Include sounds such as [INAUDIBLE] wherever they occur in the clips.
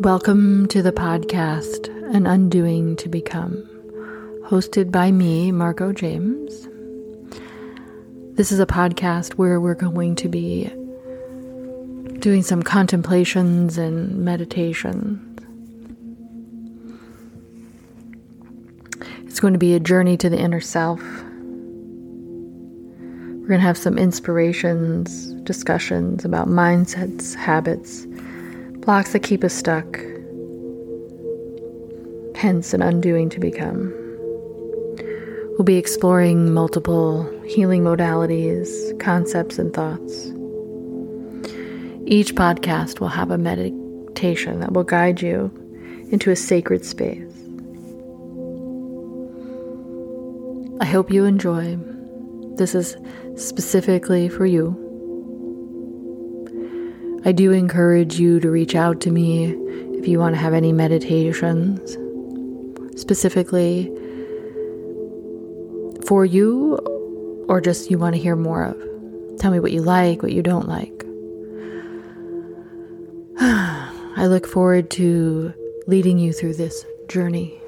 Welcome to the podcast, An Undoing to Become, hosted by me, Margot James. This is a podcast where we're going to be doing some contemplations and meditations. It's going to be a journey to the inner self. We're going to have some inspirations, discussions about mindsets, habits, blocks that keep us stuck, hence an undoing to become. We'll be exploring multiple healing modalities, concepts, and thoughts. Each podcast will have a meditation that will guide you into a sacred space. I hope you enjoy. This is specifically for you. I do encourage you to reach out to me if you want to have any meditations specifically for you or just you want to hear more of. Tell me what you like, what you don't like. [SIGHS] I look forward to leading you through this journey.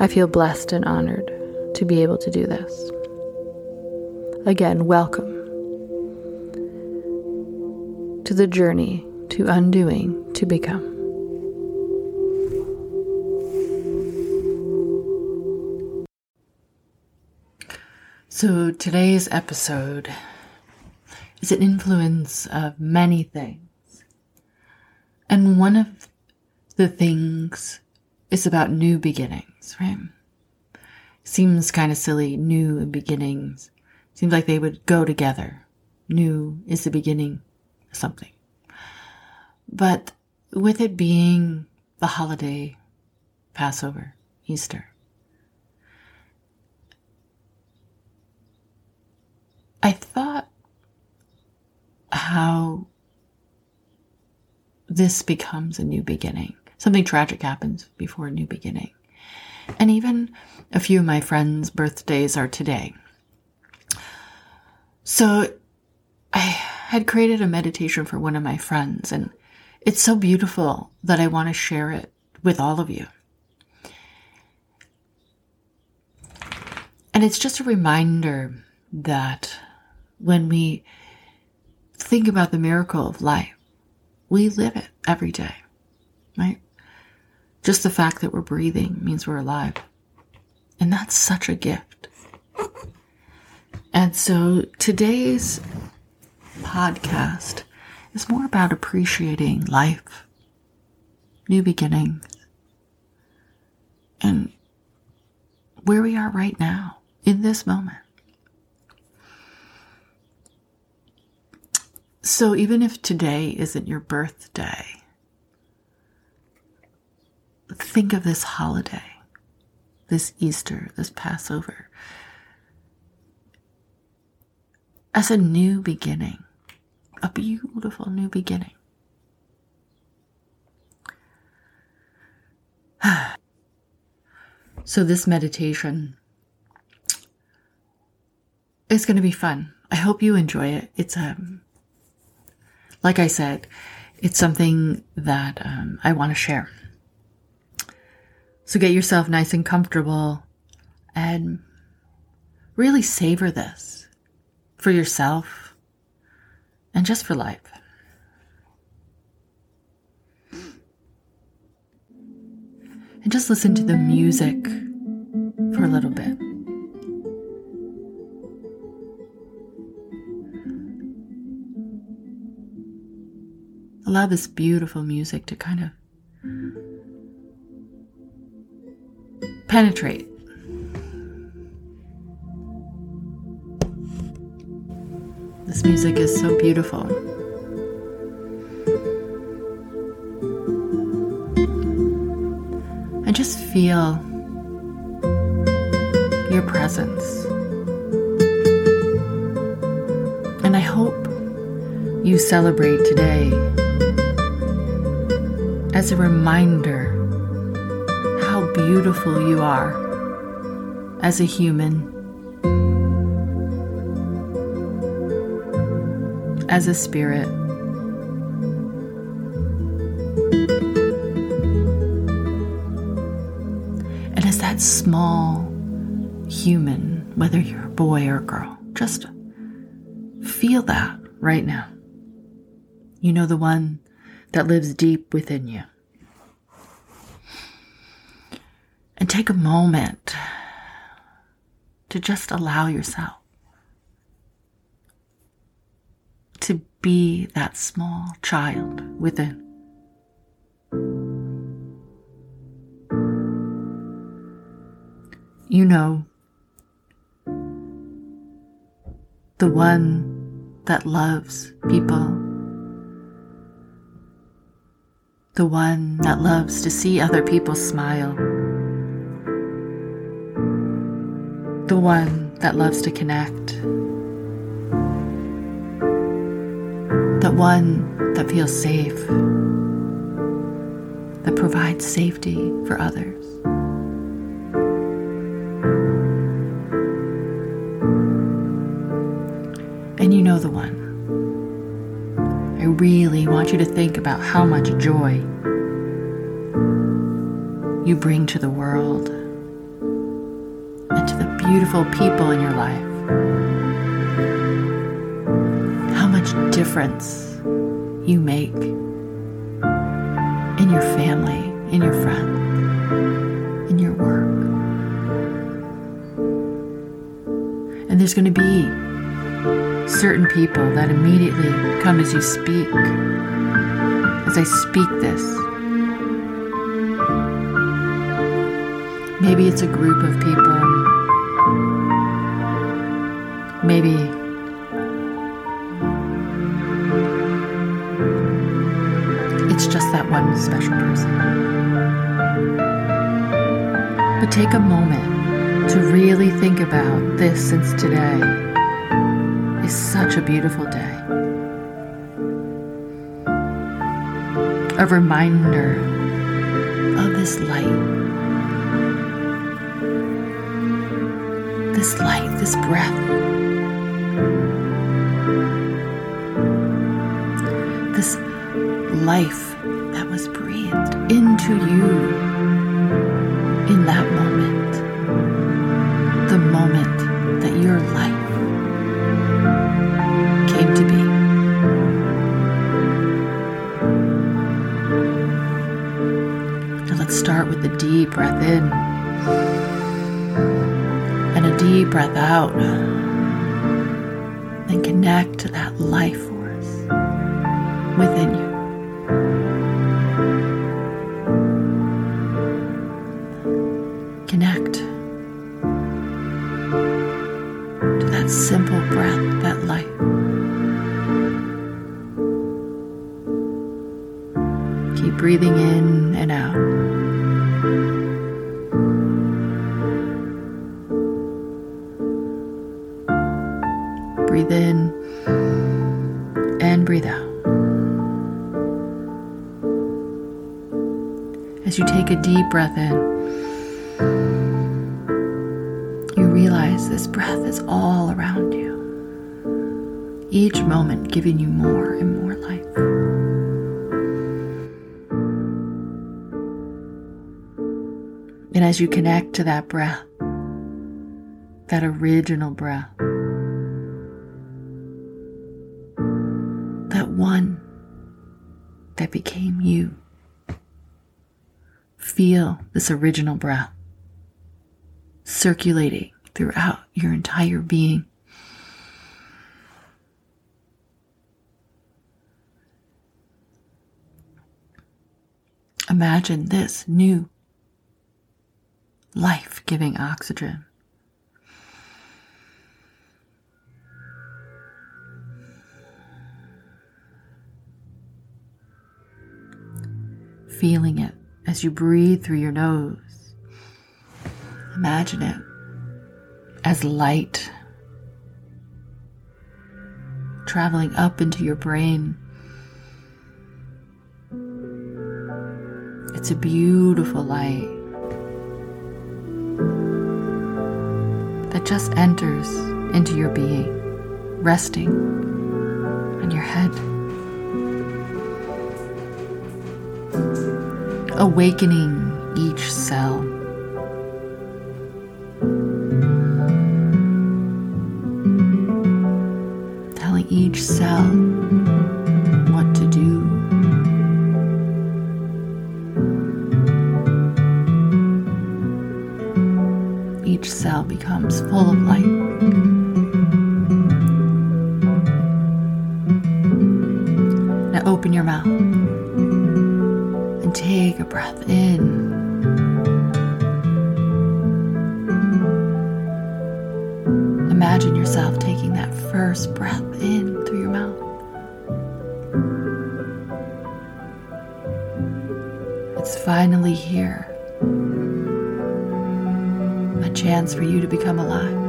I feel blessed and honored to be able to do this. Again, welcome to the journey to undoing to become. So, today's episode is an influence of many things. And one of the things is about new beginnings, right? Seems kind of silly, new beginnings. Seems like they would go together. New is the beginning something. But with it being the holiday, Passover, Easter, I thought how this becomes a new beginning. Something tragic happens before a new beginning. And even a few of my friends' birthdays are today. So I had created a meditation for one of my friends, and it's so beautiful that I want to share it with all of you. And it's just a reminder that when we think about the miracle of life, we live it every day, right? Just the fact that we're breathing means we're alive. And that's such a gift. And so today's podcast is more about appreciating life, new beginnings, and where we are right now in this moment. So, even if today isn't your birthday, think of this holiday, this Easter, this Passover, as a new beginning a beautiful new beginning. [SIGHS] so, this meditation is going to be fun. I hope you enjoy it. It's, um, like I said, it's something that um, I want to share. So, get yourself nice and comfortable and really savor this for yourself and just for life. And just listen to the music for a little bit. Allow this beautiful music to kind of penetrate This music is so beautiful. I just feel your presence. And I hope you celebrate today as a reminder how beautiful you are as a human as a spirit. And as that small human, whether you're a boy or a girl, just feel that right now. You know the one that lives deep within you. And take a moment to just allow yourself to be that small child within. You know, the one that loves people, the one that loves to see other people smile, the one that loves to connect, one that feels safe, that provides safety for others. And you know the one. I really want you to think about how much joy you bring to the world and to the beautiful people in your life. How much difference you make in your family, in your friends, in your work. And there's going to be certain people that immediately come as you speak, as I speak this. Maybe it's a group of people. Maybe just that one special person. But take a moment to really think about this since today is such a beautiful day. A reminder of this light. This light, this breath. This life was breathed into you in that moment. The moment that your life came to be. Now let's start with a deep breath in and a deep breath out. Then connect to that life force within you. As you take a deep breath in, you realize this breath is all around you, each moment giving you more and more life. And as you connect to that breath, that original breath, that one that became you, feel this original breath circulating throughout your entire being. Imagine this new life giving oxygen. Feeling it as you breathe through your nose. Imagine it as light traveling up into your brain. It's a beautiful light that just enters into your being, resting on your head. awakening each cell. Telling each cell what to do. Each cell becomes full of light. Now open your mouth take a breath in. Imagine yourself taking that first breath in through your mouth. It's finally here. A chance for you to become alive.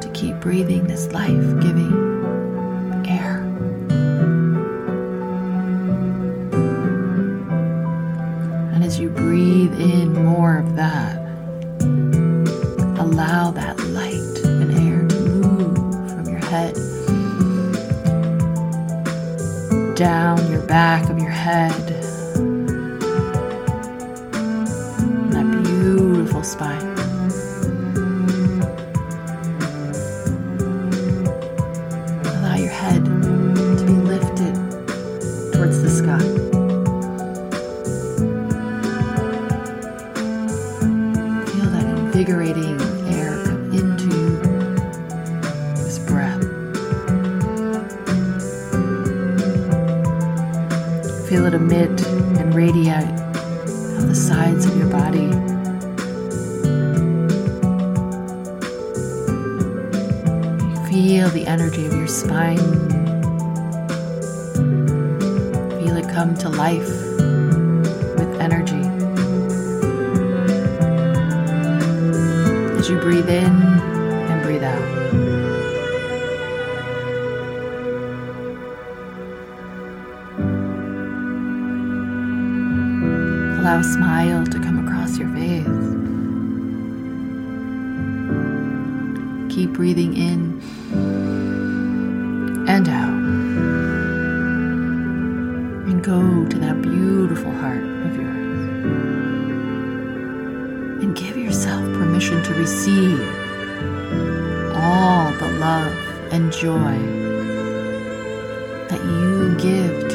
To keep breathing this life giving And as you breathe in more of that, allow that light and air to move from your head down your back of your head. That beautiful spine. Feel it emit and radiate out the sides of your body. Feel the energy of your spine. Feel it come to life with energy. As you breathe in Allow a smile to come across your face. Keep breathing in and out. And go to that beautiful heart of yours. And give yourself permission to receive all the love and joy that you give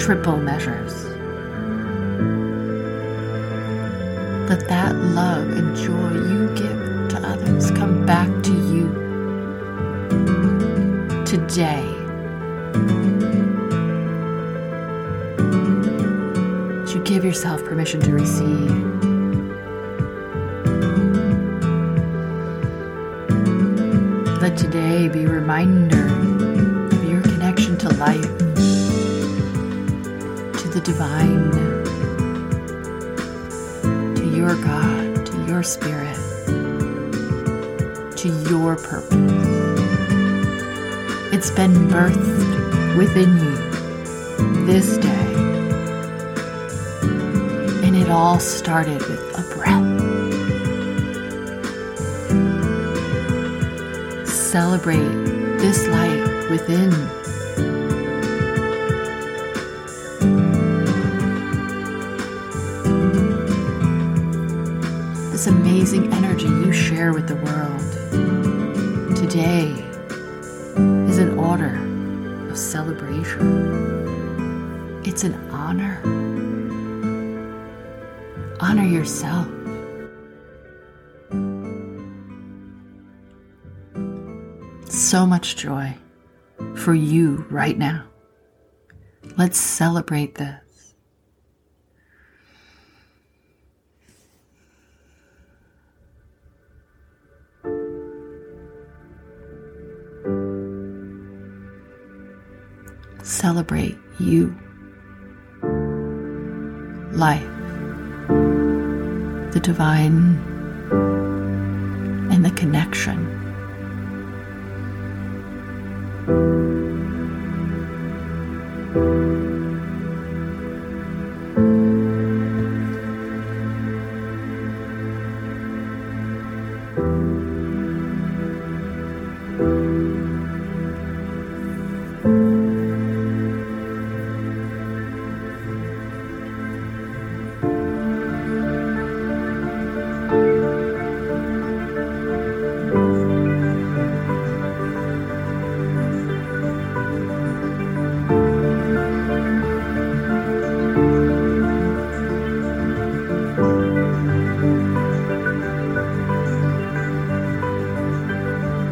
triple measures. Let that love and joy you give to others come back to you today. You give yourself permission to receive. Let today be a reminder of your connection to life, the divine, to your God, to your spirit, to your purpose. It's been birthed within you this day. And it all started with a breath. Celebrate this light within. This amazing energy you share with the world. Today is an order of celebration. It's an honor. Honor yourself. So much joy for you right now. Let's celebrate this. Celebrate you. Life the divine, and the connection. as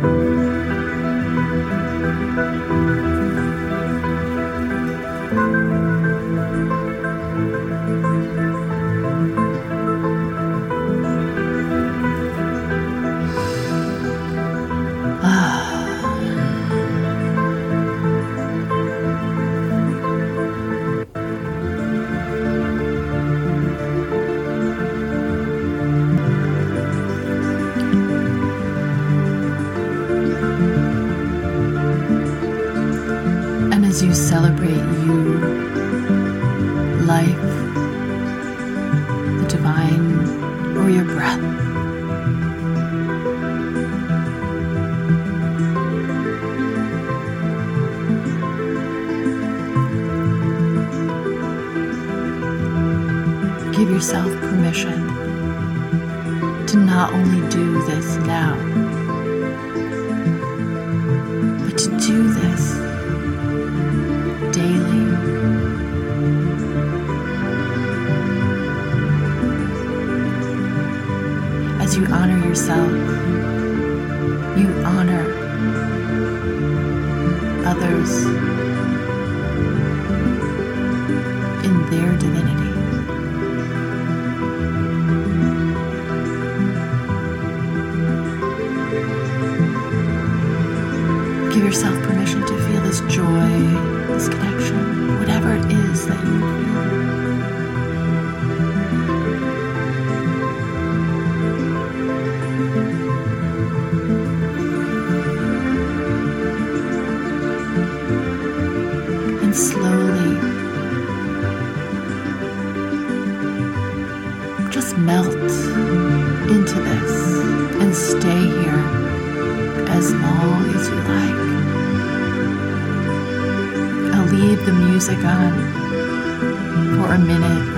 celebrate you, divine, or your breath. Give yourself permission to not only do this now, yourself, you honor others in their divinity. Give yourself permission to feel this joy this connection, whatever it is that you feel. As long as you like. I'll leave the music on for a minute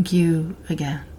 Thank you again.